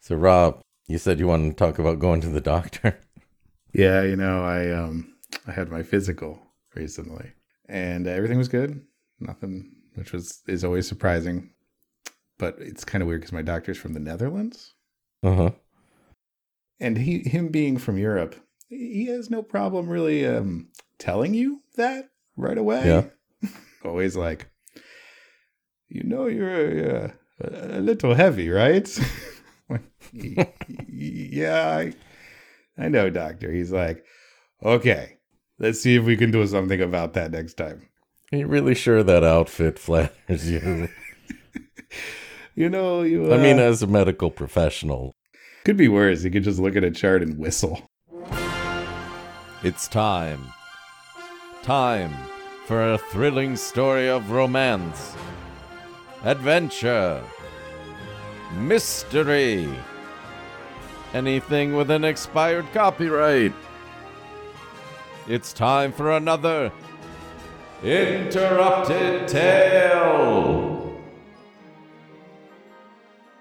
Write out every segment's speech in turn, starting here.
So, Rob, you said you wanted to talk about going to the doctor. Yeah, you know, I um I had my physical recently, and everything was good. Nothing, which was is always surprising, but it's kind of weird because my doctor's from the Netherlands, Uh huh. and he him being from Europe, he has no problem really um telling you that right away. Yeah. always like, you know, you're uh, a, a little heavy, right? Like, "Y- y- yeah, I, I know, doctor. He's like, okay, let's see if we can do something about that next time. Are you really sure that outfit flatters you? You know, you. I mean, uh, as a medical professional, could be worse. You could just look at a chart and whistle. it's time. Time for a thrilling story of romance, adventure, mystery, anything with an expired copyright. It's time for another interrupted tale.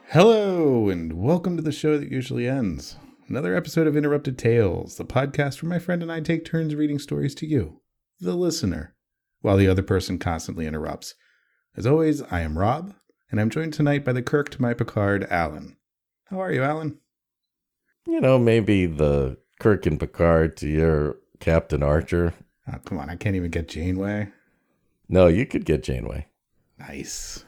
Hello, and welcome to the show that usually ends. Another episode of Interrupted Tales, the podcast where my friend and I take turns reading stories to you, the listener, while the other person constantly interrupts. As always, I am Rob, and I'm joined tonight by the Kirk to my Picard, Alan. How are you, Alan? You know, maybe the Kirk and Picard to your Captain Archer. Oh, come on, I can't even get Janeway. No, you could get Janeway. Nice.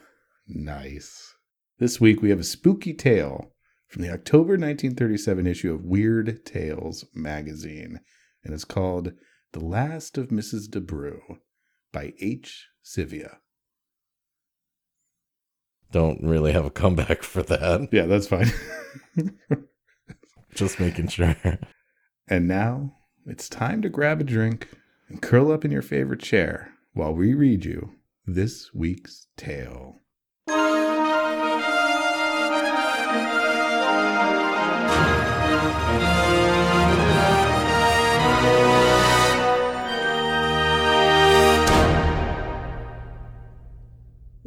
Nice. This week we have a spooky tale from the October 1937 issue of Weird Tales magazine, and it's called The Last of Mrs. DeBrew by H. Sivia. Don't really have a comeback for that. Yeah, that's fine. Just making sure. and now it's time to grab a drink and curl up in your favorite chair while we read you this week's tale.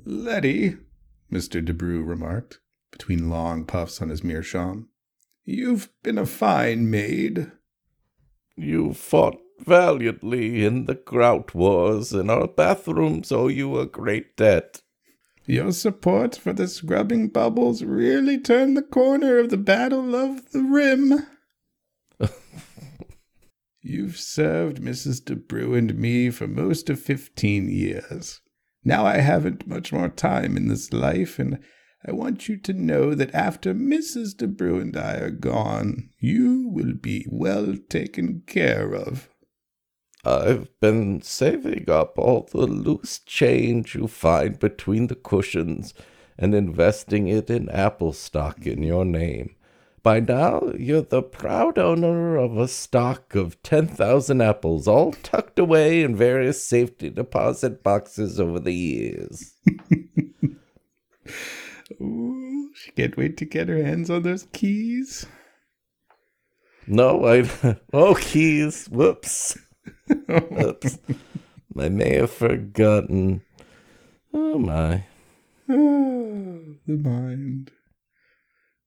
Letty, Mr. DeBrew remarked, between long puffs on his meerschaum, you've been a fine maid. You fought valiantly in the grout wars, and our bathrooms owe you a great debt. Your support for the scrubbing bubbles really turned the corner of the Battle of the Rim. You've served Mrs. DeBrew and me for most of fifteen years. Now I haven't much more time in this life, and I want you to know that after Mrs. DeBrew and I are gone, you will be well taken care of. I've been saving up all the loose change you find between the cushions and investing it in Apple stock in your name. By now, you're the proud owner of a stock of 10,000 apples, all tucked away in various safety deposit boxes over the years. Ooh, she can't wait to get her hands on those keys. No, I. Oh, keys. Whoops. Whoops. I may have forgotten. Oh, my. Oh, the mind.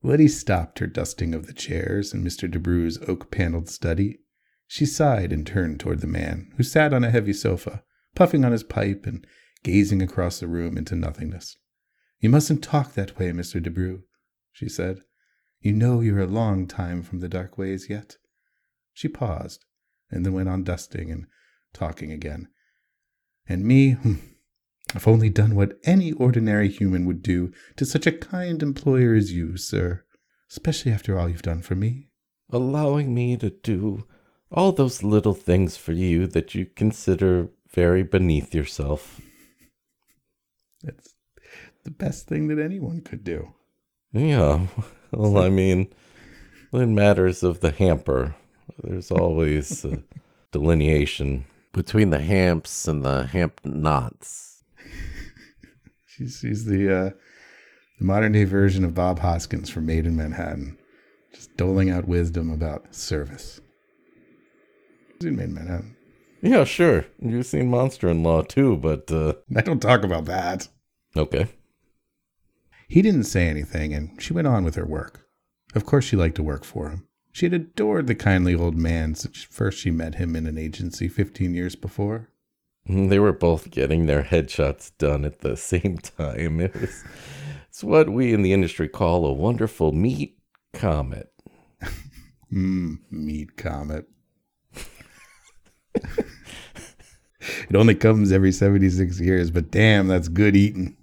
Letty stopped her dusting of the chairs in Mr. DeBrew's oak paneled study. She sighed and turned toward the man, who sat on a heavy sofa, puffing on his pipe and gazing across the room into nothingness. You mustn't talk that way, Mr. DeBrew, she said. You know you're a long time from the dark ways yet. She paused, and then went on dusting and talking again. And me, hmm, I've only done what any ordinary human would do to such a kind employer as you, sir, especially after all you've done for me. Allowing me to do all those little things for you that you consider very beneath yourself. That's the best thing that anyone could do. Yeah. Well, I mean, in matters of the hamper, there's always a delineation between the hamps and the hamp knots. She's, she's the, uh, the modern day version of Bob Hoskins from Maid in Manhattan, just doling out wisdom about service. She's in Maid in Manhattan. Yeah, sure. You've seen Monster in Law too, but uh I don't talk about that. okay. He didn't say anything, and she went on with her work. Of course, she liked to work for him. She had adored the kindly old man since first she met him in an agency 15 years before. Mm, They were both getting their headshots done at the same time. It was it's what we in the industry call a wonderful meat comet. Mmm, meat comet. it only comes every 76 years, but damn, that's good eating.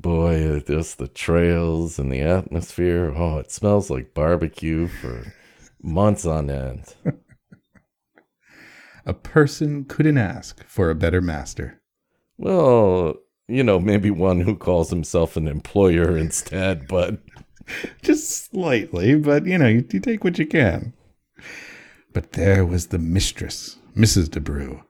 Boy, uh, just the trails and the atmosphere. Oh, it smells like barbecue for months on end. A person couldn't ask for a better master. Well, you know, maybe one who calls himself an employer instead, but Just slightly, but you know, you, you take what you can. But there was the mistress, Mrs. DeBrew.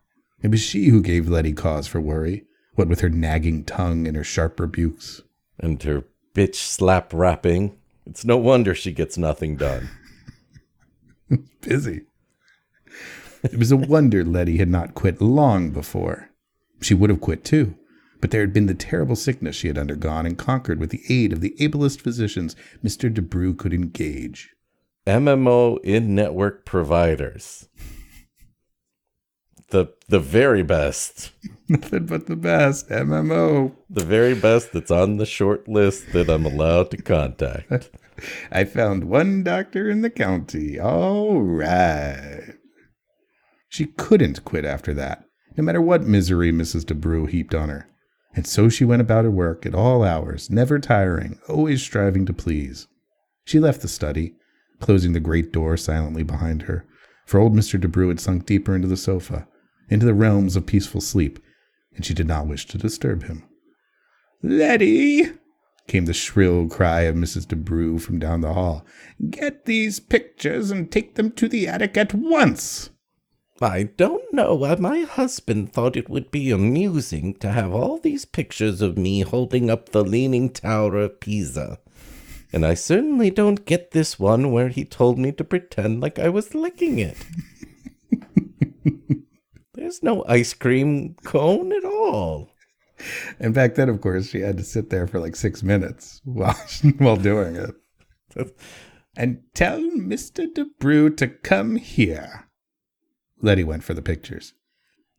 It was she who gave Letty cause for worry, what with her nagging tongue and her sharp rebukes. and her bitch slap rapping. It's no wonder she gets nothing done. busy. It was a wonder Letty had not quit long before. She would have quit too, but there had been the terrible sickness she had undergone and conquered with the aid of the ablest physicians Mr. DeBrew could engage. HMO in network providers. The the very best. Nothing but the best. HMO. The very best that's on the short list that I'm allowed to contact. I found one doctor in the county. All right. She couldn't quit after that, no matter what misery Mrs. DeBrew heaped on her. And so she went about her work at all hours, never tiring, always striving to please. She left the study, closing the great door silently behind her, for old Mr. DeBrew had sunk deeper into the sofa, into the realms of peaceful sleep, and she did not wish to disturb him. Letty! came the shrill cry of Mrs. DeBrew from down the hall. Get these pictures and take them to the attic at once. I don't know why my husband thought it would be amusing to have all these pictures of me holding up the Leaning Tower of Pisa. And I certainly don't get this one where he told me to pretend like I was licking it. There's no ice cream cone at all. And back then, of course, she had to sit there for like six minutes while while doing it. and tell Mr. DeBrew to come here. Letty went for the pictures.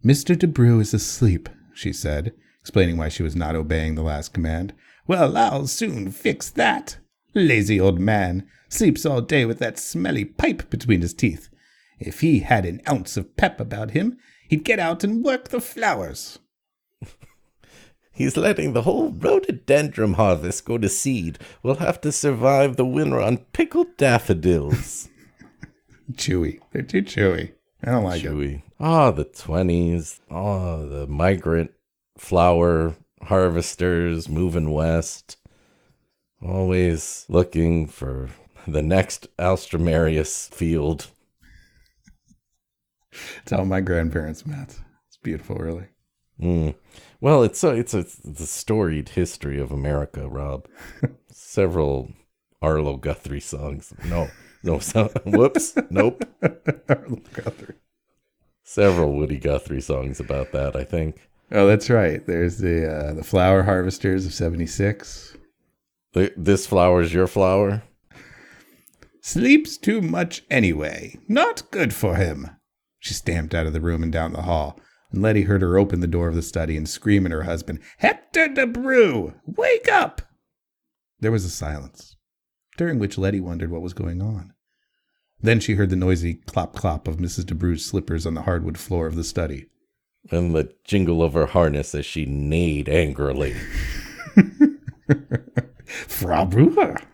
Mr. DeBrew is asleep, she said, explaining why she was not obeying the last command. Well, I'll soon fix that. Lazy old man. Sleeps all day with that smelly pipe between his teeth. If he had an ounce of pep about him, he'd get out and work the flowers. He's letting the whole rhododendron harvest go to seed. We'll have to survive the winter on pickled daffodils. Chewy. They're too chewy. I don't like it. Chewy. Ah, the 20s. Ah, the migrant flower harvesters moving west. Always looking for the next Alstroemeria field. It's how my grandparents met. It's beautiful, really. Mm. Well, it's a, it's a it's a storied history of America, Rob. Several Arlo Guthrie songs. No, no, so, whoops, nope. Guthrie. Several Woody Guthrie songs about that. I think Oh, that's right. There's the uh, the flower harvesters of '76. This flower's your flower. Sleeps too much anyway. Not good for him. She stamped out of the room and down the hall, and Letty heard her open the door of the study and scream at her husband, Hector DeBrew, wake up! There was a silence, during which Letty wondered what was going on. Then she heard the noisy clop clop of Mrs. DeBrew's slippers on the hardwood floor of the study. and the jingle of her harness as she neighed angrily. Frau Brewer.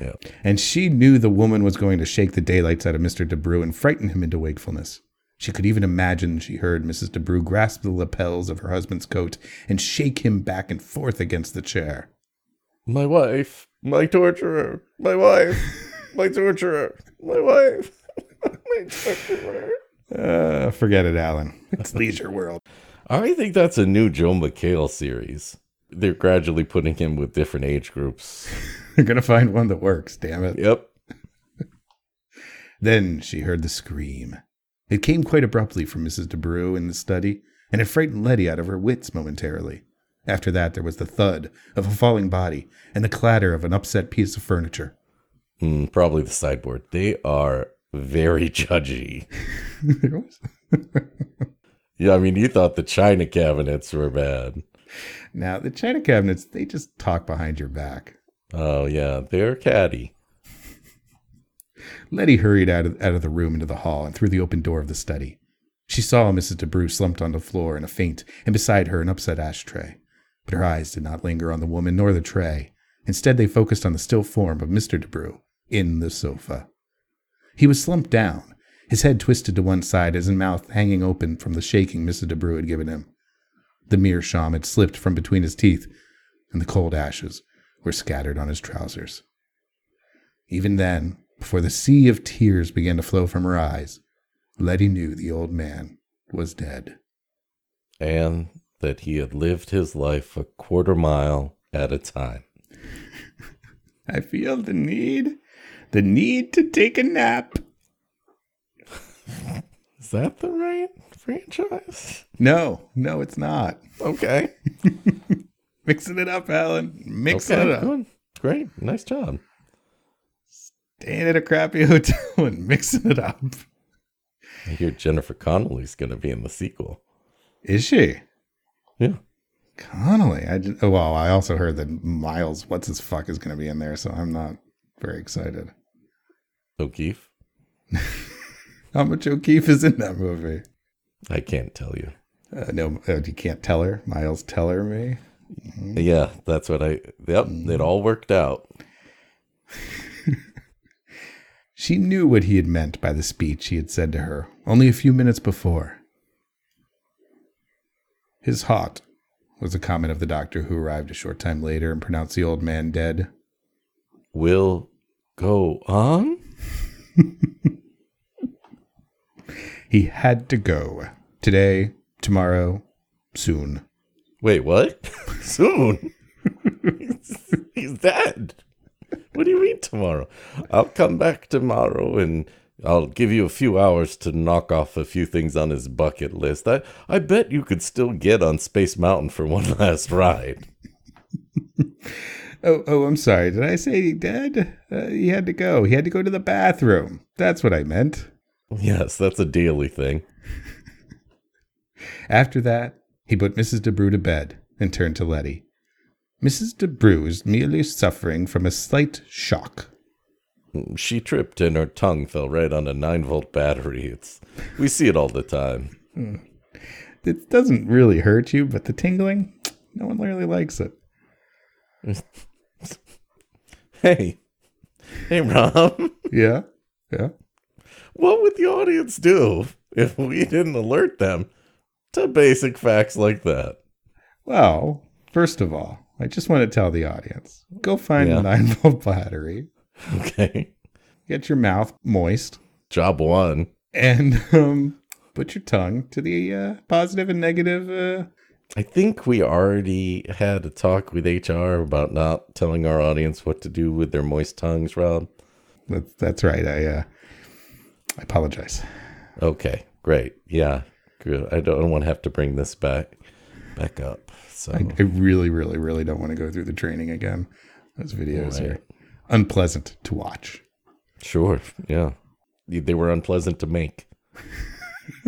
Yeah. And she knew the woman was going to shake the daylights out of Mr. DeBrew and frighten him into wakefulness. She could even imagine she heard Mrs. DeBrew grasp the lapels of her husband's coat and shake him back and forth against the chair. My wife, my torturer, my wife, my torturer, my wife, my torturer. Uh, forget it, Alan. It's Leisure World. I think that's a new Joel McHale series. They're gradually putting him with different age groups. They're going to find one that works, damn it. Yep. Then she heard the scream. It came quite abruptly from Mrs. DeBrew in the study, and it frightened Letty out of her wits momentarily. After that, there was the thud of a falling body and the clatter of an upset piece of furniture. Mm, probably the sideboard. They are very judgy. yeah, I mean, you thought the china cabinets were bad. now, the china cabinets, they just talk behind your back. Oh, yeah, they're catty. Letty hurried out of, out of the room into the hall and through the open door of the study. She saw Mrs. DeBrew slumped on the floor in a faint, and beside her an upset ashtray. But her eyes did not linger on the woman nor the tray. Instead, they focused on the still form of Mr. DeBrew in the sofa. He was slumped down, his head twisted to one side, his mouth hanging open from the shaking Mrs. DeBrew had given him. The meerschaum had slipped from between his teeth, and the cold ashes were scattered on his trousers. Even then, before the sea of tears began to flow from her eyes, Letty knew the old man was dead. And that he had lived his life a quarter mile at a time. I feel the need, the need to take a nap. Is that the right franchise? No, no, it's not. Okay. Mixing it up, Alan. Mixing okay, it up. good. Great. Nice job. Staying at a crappy hotel and mixing it up. I hear Jennifer Connelly's going to be in the sequel. Is she? Yeah. Connelly. I just, oh, well, I also heard that Miles, what's his fuck, is going to be in there, so I'm not very excited. O'Keefe? How much O'Keefe is in that movie? I can't tell you. Uh, no, uh, you can't tell her. Miles tell her me. Yeah, that's what I. Yep, it all worked out. She knew what he had meant by the speech he had said to her only a few minutes before. His heart was a comment of the doctor who arrived a short time later and pronounced the old man dead. Will go on? He had to go. Today, tomorrow, soon. Wait, what? Soon? He's dead. What do you mean tomorrow? I'll come back tomorrow and I'll give you a few hours to knock off a few things on his bucket list. I, I bet you could still get on Space Mountain for one last ride. Oh, oh, I'm sorry. Did I say dead? Uh, he had to go. He had to go to the bathroom. That's what I meant. Yes, that's a daily thing. After that, he put Mrs. DeBrew to bed and turned to Letty. Mrs. DeBrew is merely suffering from a slight shock. She tripped and her tongue fell right on a 9 volt battery. It's we see it all the time. Hmm. It doesn't really hurt you, but the tingling, no one really likes it. Hey. Hey Rob. Yeah? Yeah? What would the audience do if we didn't alert them to basic facts like that? Well, first of all, I just want to tell the audience go find Yeah. a 9 volt battery, Okay. get your mouth moist, Job one. and um, put your tongue to the uh, positive and negative. Uh, I think we already had a talk with HR about not telling our audience what to do with their moist tongues, Rob. that's, that's right. I, uh, I apologize. Okay, great. Yeah, good. I don't want to have to bring this back back up. So I, I really, really, really don't want to go through the training again. Those videos Right. are unpleasant to watch. sure, yeah, they were unpleasant to make.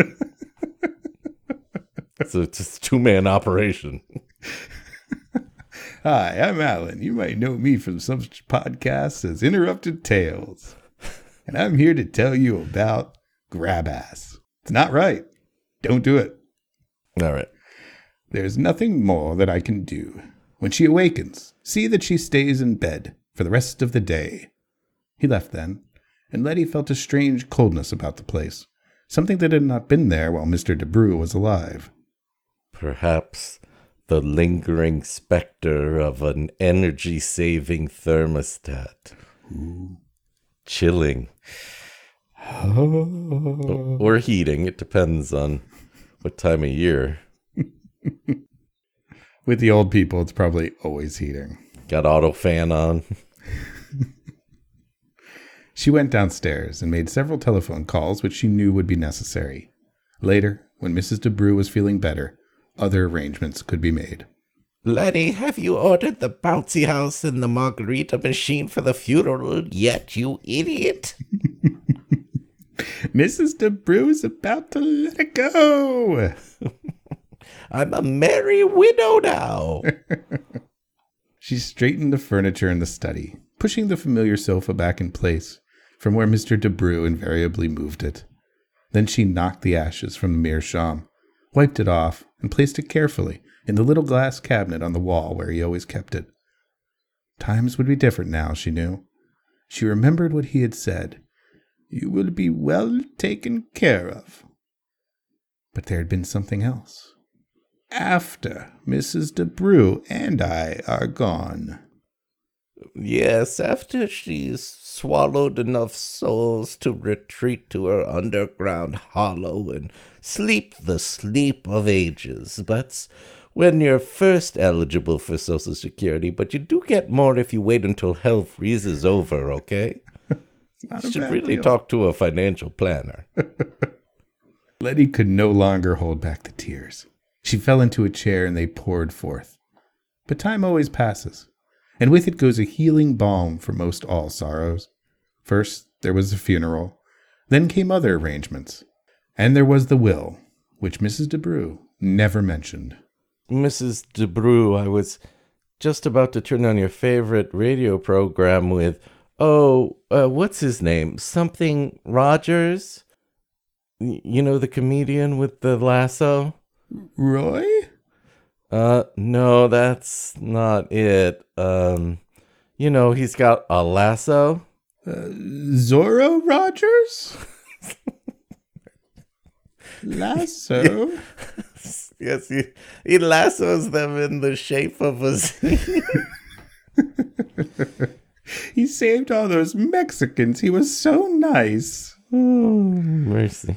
so it's a two man operation. Hi, I'm Alan. You might know me from such podcasts as Interrupted Tales. And I'm here to tell you about grab ass. It's not right. Don't do it. All right. There's nothing more that I can do. When she awakens, see that she stays in bed for the rest of the day. He left then, and Letty felt a strange coldness about the place, something that had not been there while Mr. DeBrew was alive. Perhaps the lingering specter of an energy saving thermostat. Chilling Oh. or heating. It depends on what time of year. With the old people, it's probably always heating. Got auto fan on. She went downstairs and made several telephone calls which she knew would be necessary. Later, when Mrs. DeBrew was feeling better, other arrangements could be made. Letty, have you ordered the bouncy house and the margarita machine for the funeral yet, you idiot? Mrs. DeBrew's about to let it go. I'm a merry widow now. She straightened the furniture in the study, pushing the familiar sofa back in place from where Mr. DeBrew invariably moved it. Then she knocked the ashes from the meerschaum, wiped it off, and placed it carefully in the little glass cabinet on the wall where he always kept it. Times would be different now, she knew. She remembered what he had said You will be well taken care of. But there had been something else. After Mrs. DeBrew and I are gone. Yes, after she's swallowed enough souls to retreat to her underground hollow and sleep the sleep of ages. That's when you're first eligible for Social Security, but you do get more if you wait until hell freezes over, okay? you should really deal. talk to a financial planner. Letty could no longer hold back the tears. She fell into a chair and they poured forth. But time always passes, and with it goes a healing balm for most all sorrows. First, there was the funeral, then came other arrangements, and there was the will, which Mrs. DeBrew never mentioned. Mrs. DeBrew, I was just about to turn on your favorite radio program with, oh, uh, what's his name? Something Rogers? You know, the comedian with the lasso? Roy? Uh, no, that's not it. Um, you know, he's got a lasso. Uh, Zorro Rogers? lasso? Yes, he, he lassos them in the shape of a Z. he saved all those Mexicans. He was so nice. Oh, mercy.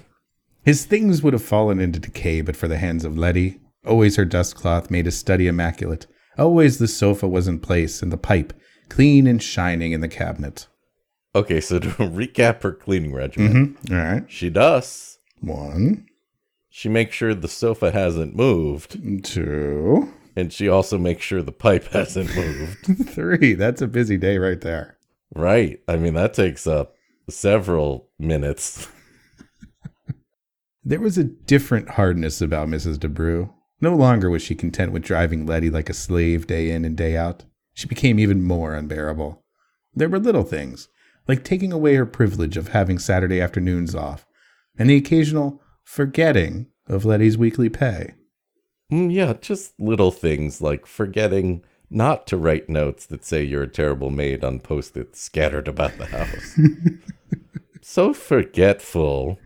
His things would have fallen into decay but for the hands of Letty. Always her dust cloth made his study immaculate. Always the sofa was in place and the pipe clean and shining in the cabinet. Okay, so to recap her cleaning regimen. Mm-hmm. All right. She does. One. She makes sure the sofa hasn't moved. Two. And she also makes sure the pipe hasn't moved. Three. That's a busy day right there. Right. I mean, that takes up several minutes. There was a different hardness about Mrs. DeBrew. No longer was she content with driving Letty like a slave day in and day out. She became even more unbearable. There were little things, like taking away her privilege of having Saturday afternoons off, and the occasional forgetting of Letty's weekly pay. Mm, yeah, just little things like forgetting not to write notes that say you're a terrible maid on post its scattered about the house. so forgetful.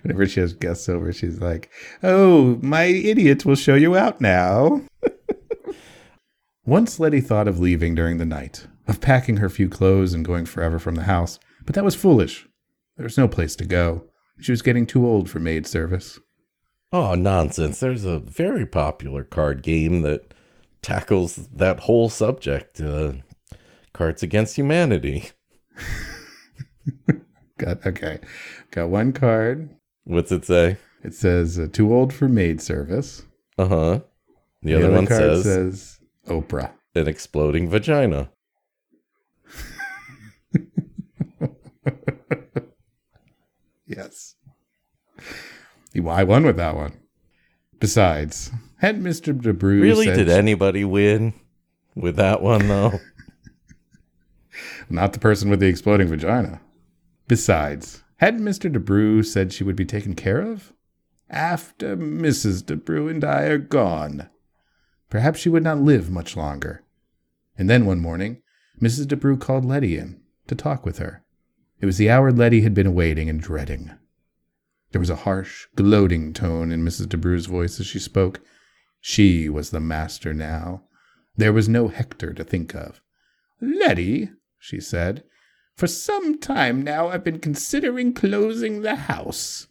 Whenever she has guests over, she's like, Oh, my idiot will show you out now. Once Letty thought of leaving during the night, of packing her few clothes and going forever from the house, but that was foolish. There was no place to go. She was getting too old for maid service. Oh, nonsense. There's a very popular card game that tackles that whole subject uh, Cards Against Humanity. Got, okay. Got one card. What's it say? It says uh, too old for maid service. Uh huh. The, the, other, other one says, says Oprah. An exploding vagina. Yes. I won with that one. Besides, had Mr. DeBrew really did anybody win with that one though? Not the person with the exploding vagina. Besides, hadn't Mr. DeBrew said she would be taken care of? After Mrs. DeBrew and I are gone. Perhaps she would not live much longer. And then one morning, Mrs. DeBrew called Letty in to talk with her. It was the hour Letty had been awaiting and dreading. There was a harsh, gloating tone in Mrs. DeBrew's voice as she spoke. She was the master now. There was no Hector to think of. Letty, she said, for some time now I've been considering closing the house.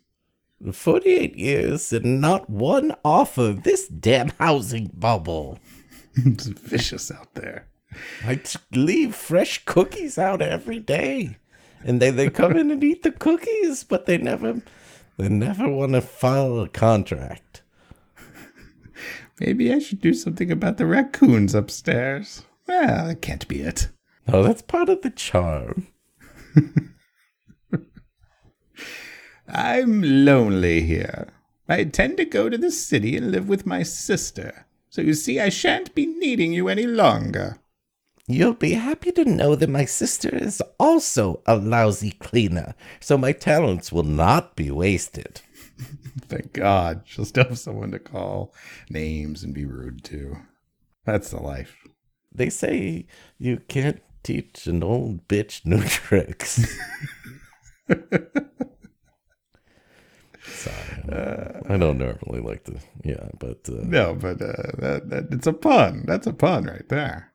Forty eight years and not one offer. This damn housing bubble. it's vicious out there. I leave fresh cookies out every day and they, they come in and eat the cookies, but they never they never want to file a contract. Maybe I should do something about the raccoons upstairs. Well, that can't be it. No, that's part of the charm. I'm lonely here. I intend to go to the city and live with my sister. So you see, I shan't be needing you any longer. You'll be happy to know that my sister is also a lousy cleaner, so my talents will not be wasted. Thank God. She'll still have someone to call names and be rude to. That's the life. They say you can't teach an old bitch new tricks. Sorry, I don't, I don't normally like to, yeah, but uh, No, but uh, that, that, it's a pun. That's a pun right there.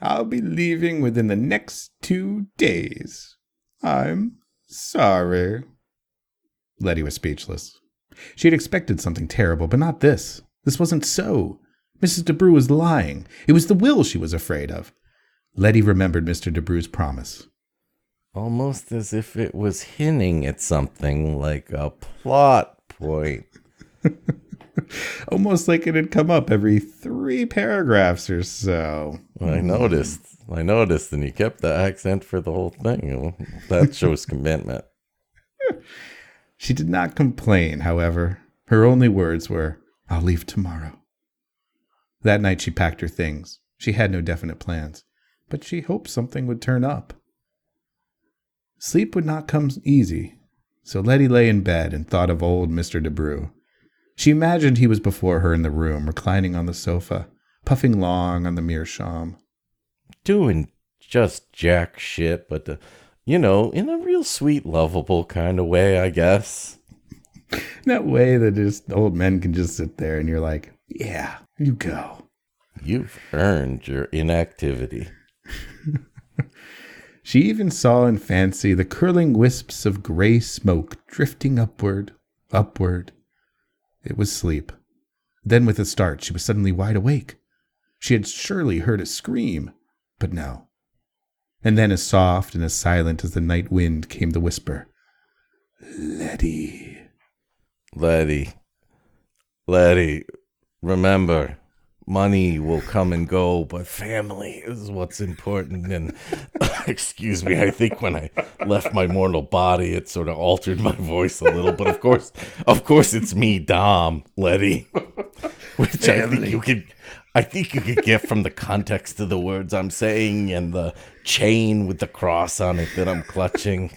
I'll be leaving within the next two days. I'm sorry. Letty was speechless. She had expected something terrible, but not this. This wasn't so. Mrs. DeBrew was lying. It was the will she was afraid of. Letty remembered Mr. DeBrew's promise. almost as if it was hinting at something like a plot point. Almost like it had come up every three paragraphs or so. I hmm. noticed. I noticed, and you kept the accent for the whole thing. That shows commitment. She did not complain, however. Her only words were, I'll leave tomorrow. That night she packed her things. She had no definite plans, but she hoped something would turn up. Sleep would not come easy, so Letty lay in bed and thought of old Mr. DeBrew. She imagined he was before her in the room, reclining on the sofa, puffing long on the meerschaum. Doing just jack shit, but, uh, you know, in a real sweet, lovable kind of way, I guess. That way that just old men can just sit there and you're like, yeah, you go. You've earned your inactivity. She even saw in fancy the curling wisps of gray smoke drifting upward, upward. It was sleep. Then, with a start, she was suddenly wide awake. She had surely heard a scream, but no. And then, as soft and as silent as the night wind, came the whisper Letty. Letty. Letty, remember, money will come and go, but family is what's important. And excuse me, I think when I left my mortal body, it sort of altered my voice a little. But of course, of course, it's me, Dom, Letty, which I think you could. I think you could get from the context of the words I'm saying and the chain with the cross on it that I'm clutching.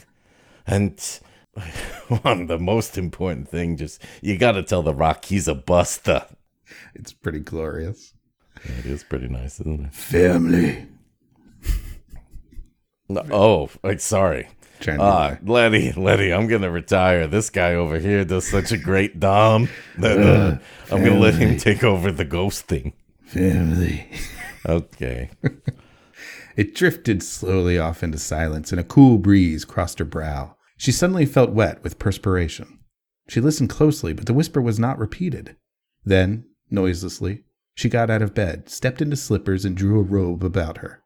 And one, the most important thing, just you got to tell the Rock he's a buster. It's pretty glorious. Yeah, it is pretty nice, isn't it? Family. No, oh, wait, sorry. Ah, Letty, Letty, I'm gonna retire. This guy over here does such a great dom that uh, I'm gonna let him take over the ghost thing. family. Okay. It drifted slowly off into silence, and a cool breeze crossed her brow. She suddenly felt wet with perspiration. She listened closely, but the whisper was not repeated. Then, noiselessly, she got out of bed, stepped into slippers, and drew a robe about her.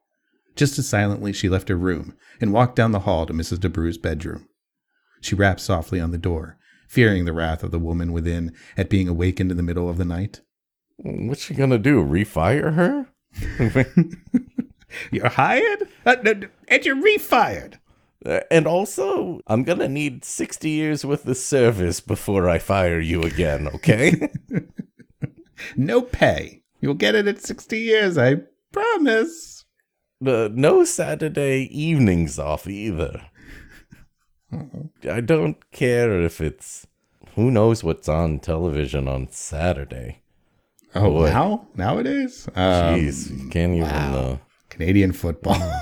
Just as silently, she left her room and walked down the hall to Mrs. DeBrew's bedroom. She rapped softly on the door, fearing the wrath of the woman within at being awakened in the middle of the night. What's she gonna do? Refire her? You're hired? Uh, and you're refired. Uh, and also, I'm gonna need 60 years worth of service before I fire you again, okay? No pay. You'll get it at 60 years, I promise. uh, no Saturday evenings off either. I don't care if it's. Who knows what's on television on Saturday? Oh, Boy. now? Nowadays? Um, Jeez, you can't even. Uh, Canadian football.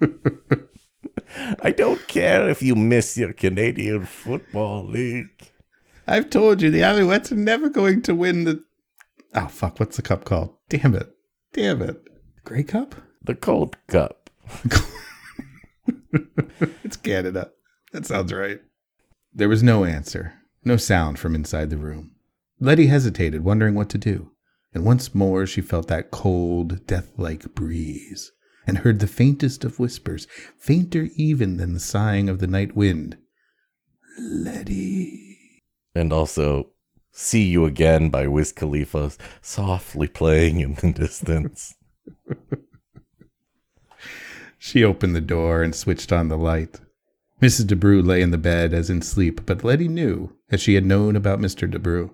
I don't care if you miss your Canadian Football League. I've told you the Alouettes are never going to win the. Oh, fuck. What's the cup called? Damn it. Damn it. Grey Cup? The Cold Cup. It's Canada. That sounds right. There was no answer, no sound from inside the room. Letty hesitated, wondering what to do. And once more she felt that cold, death like breeze, and heard the faintest of whispers, fainter even than the sighing of the night wind. Letty. And also, See You Again by Wiz Khalifa softly playing in the distance. She opened the door and switched on the light. Mrs. DeBrew lay in the bed as in sleep, but Letty knew, as she had known about Mr. DeBrew,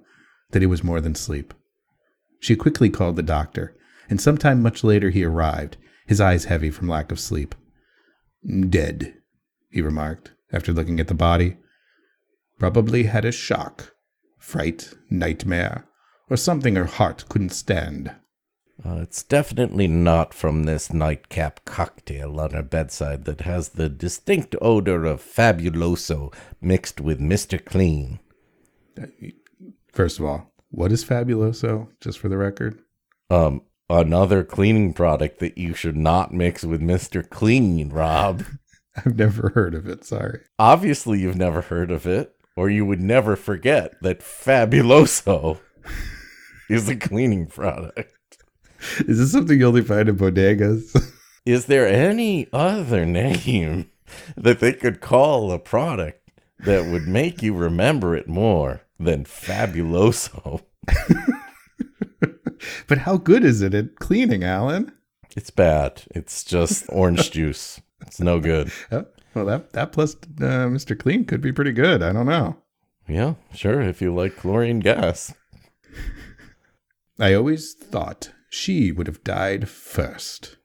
that it was more than sleep. She quickly called the doctor, and sometime much later he arrived, his eyes heavy from lack of sleep. Dead, he remarked, after looking at the body. Probably had a shock, fright, nightmare, or something her heart couldn't stand. Uh, it's definitely not from this nightcap cocktail on her bedside that has the distinct odor of Fabuloso mixed with Mr. Clean. First of all, what is Fabuloso, just for the record? Um, another cleaning product that you should not mix with Mr. Clean, Rob. I've never heard of it, sorry. Obviously, you've never heard of it, or you would never forget that Fabuloso is a cleaning product. Is this something you only find in bodegas? Is there any other name that they could call a product that would make you remember it more than Fabuloso? but how good is it at cleaning, Alan? It's bad. It's just orange juice. It's no good. Oh. Well, that that plus uh, Mr. Clean could be pretty good. I don't know. Yeah, sure. If you like chlorine gas. I always thought she would have died first.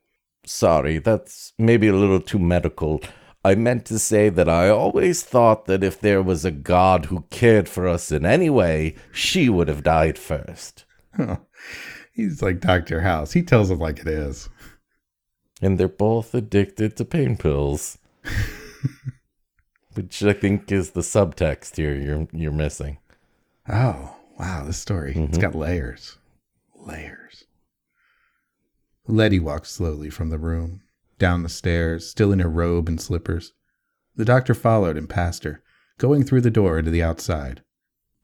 Sorry, that's maybe a little too medical. I meant to say that I always thought that if there was a God who cared for us in any way, she would have died first. Oh, he's like Dr. House. He tells it like it is. And they're both addicted to pain pills. Which I think is the subtext here you're you're missing. Oh, wow, this story. It's Mhm. got layers. Layers. Letty walked slowly from the room, down the stairs, still in her robe and slippers. The doctor followed and passed her, going through the door into the outside.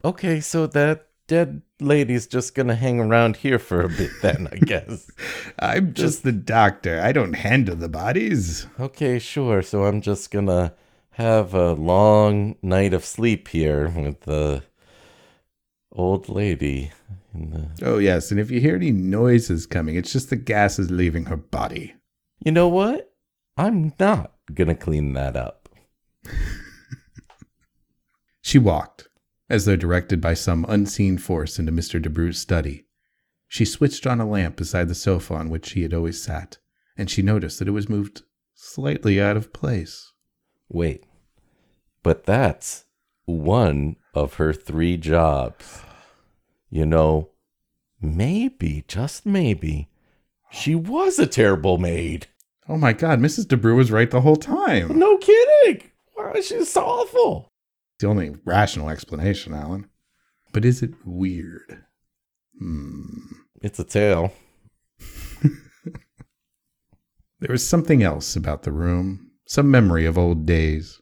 Okay, so that dead lady's just gonna hang around here for a bit then, I guess. I'm just the doctor. I don't handle the bodies. Okay, sure. So I'm just gonna have a long night of sleep here with the old lady in the Oh, yes, and if you hear any noises coming, it's just the gases leaving her body. You know what? I'm not gonna clean that up. She walked, as though directed by some unseen force, into Mr. DeBrew's study. She switched on a lamp beside the sofa on which she had always sat, and she noticed that it was moved slightly out of place. Wait. But that's one of her three jobs. You know, maybe, just maybe, she was a terrible maid. Oh my god, Mrs. DeBrew was right the whole time. No kidding. Wow, she's so awful. The only rational explanation, Alan. But is it weird? Hmm. It's a tale. There was something else about the room, some memory of old days.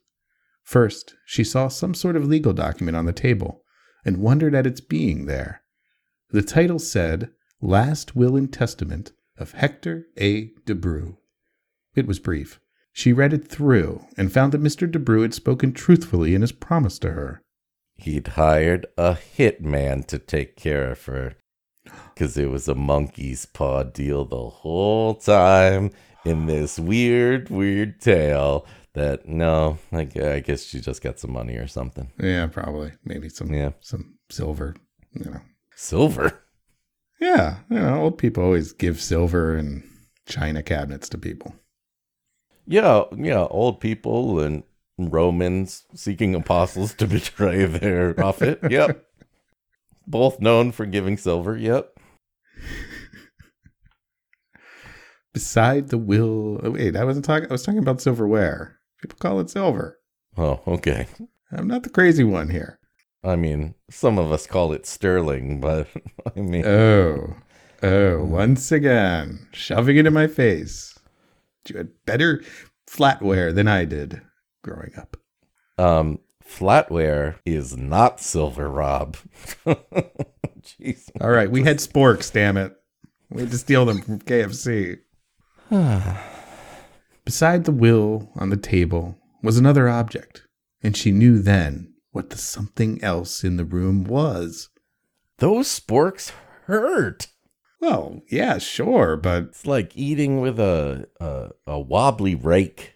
First, she saw some sort of legal document on the table and wondered at its being there. The title said, Last Will and Testament of Hector A. DeBrew. It was brief. She read it through and found that Mr. DeBrew had spoken truthfully in his promise to her. He'd hired a hitman to take care of her. Because it was a monkey's paw deal the whole time in this weird, weird tale that, no, I, I guess she just got some money or something. Yeah, probably. Maybe some Yeah. some silver, you know. Silver. Yeah, you know, old people always give silver and china cabinets to people. Yeah, yeah, old people and Romans seeking apostles to betray their prophet. Yep. Both known for giving silver. Yep. Beside the will. Oh, wait, I wasn't talking. I was talking about silverware. People call it silver. Oh, okay. I'm not the crazy one here. I mean, some of us call it sterling, but I mean, Oh, oh, once again, shoving it in my face. You had better flatware than I did growing up. um, flatware is not silver, Rob. Jeez. All right, we had sporks. Damn it, we had to steal them from KFC. Beside the will on the table was another object, and she knew then what the something else in the room was. those sporks hurt. Well, yeah, sure, but It's like eating with a a, a wobbly rake.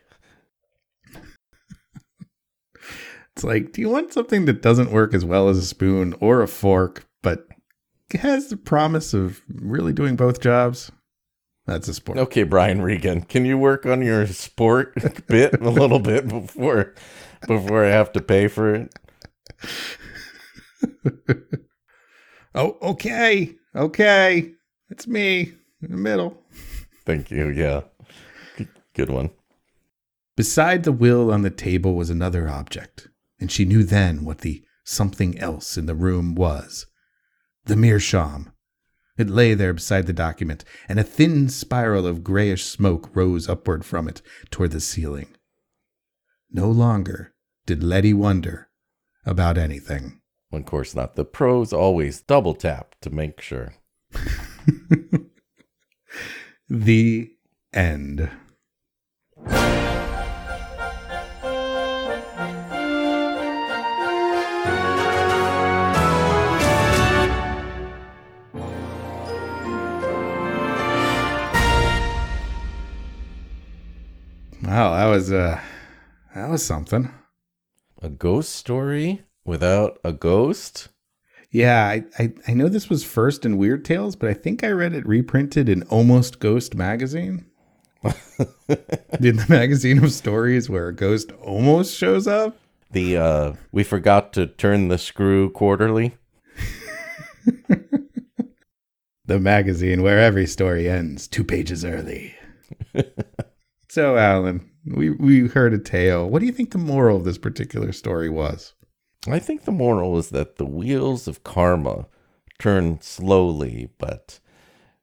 it's like, do you want something that doesn't work as well as a spoon or a fork, but has the promise of really doing both jobs? That's a spork. Okay, Brian Regan, can you work on your spork bit a little bit before before I have to pay for it? Oh, okay. Okay. It's me in the middle. Thank you. Yeah. Good, good one. Beside the will on the table was another object, and she knew then what the something else in the room was. The meerschaum. It lay there beside the document, and a thin spiral of grayish smoke rose upward from it toward the ceiling. No longer did Letty wonder about anything. Of course not. The pros always double tap to make sure. The end. Wow, that was uh that was something. A ghost story without a ghost? Yeah, I, I, I know this was first in Weird Tales, but I think I read it reprinted in Almost Ghost magazine. in the magazine of stories where a ghost almost shows up. The uh we forgot to turn the screw quarterly. The magazine where every story ends two pages early. so, Alan, we, we heard a tale. What do you think the moral of this particular story was? I think the moral is that the wheels of karma turn slowly, but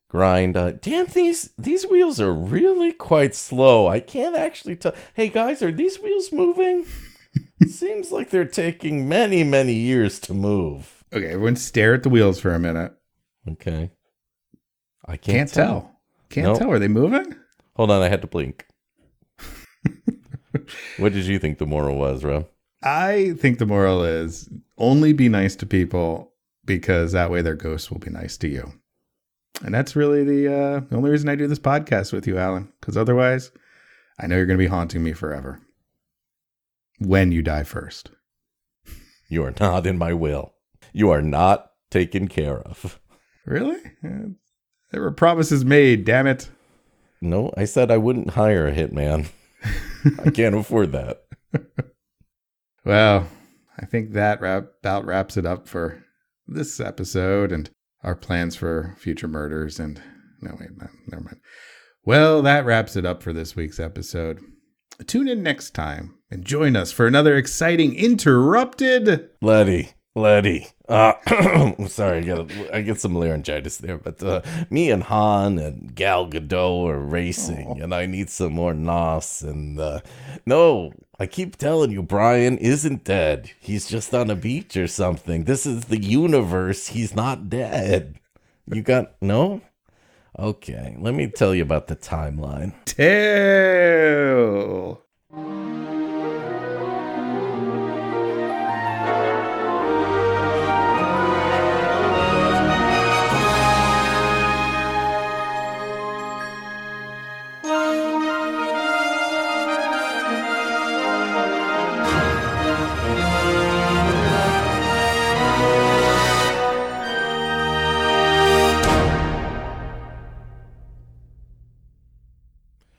grind. Uh, damn, these these wheels are really quite slow. I can't actually tell. Hey guys, are these wheels moving? Seems like they're taking many many years to move. Okay, everyone stare at the wheels for a minute. Okay, I Can't, can't, tell. Can't Nope. tell. Are they moving? Hold on, I had to blink. what did you think the moral was, Rob? I think the moral is only be nice to people because that way their ghosts will be nice to you. And that's really the, uh, the only reason I do this podcast with you, Alan, because otherwise I know you're going to be haunting me forever. When you die first. You are not in my will. You are not taken care of. Really? There were promises made, damn it. No, I said I wouldn't hire a hitman. I can't afford that. Well, I think that wrap, about wraps it up for this episode and our plans for future murders. And no, wait, no, never mind. Well, that wraps it up for this week's episode. Tune in next time and join us for another exciting interrupted. Letty, Letty. Uh, sorry, I got I get some laryngitis there, but uh, me and Han and Gal Gadot are racing, and I need some more nos. And uh, no, I keep telling you, Brian isn't dead. He's just on a beach or something. This is the universe. He's not dead. You got no? Okay, let me tell you about the timeline. Tale.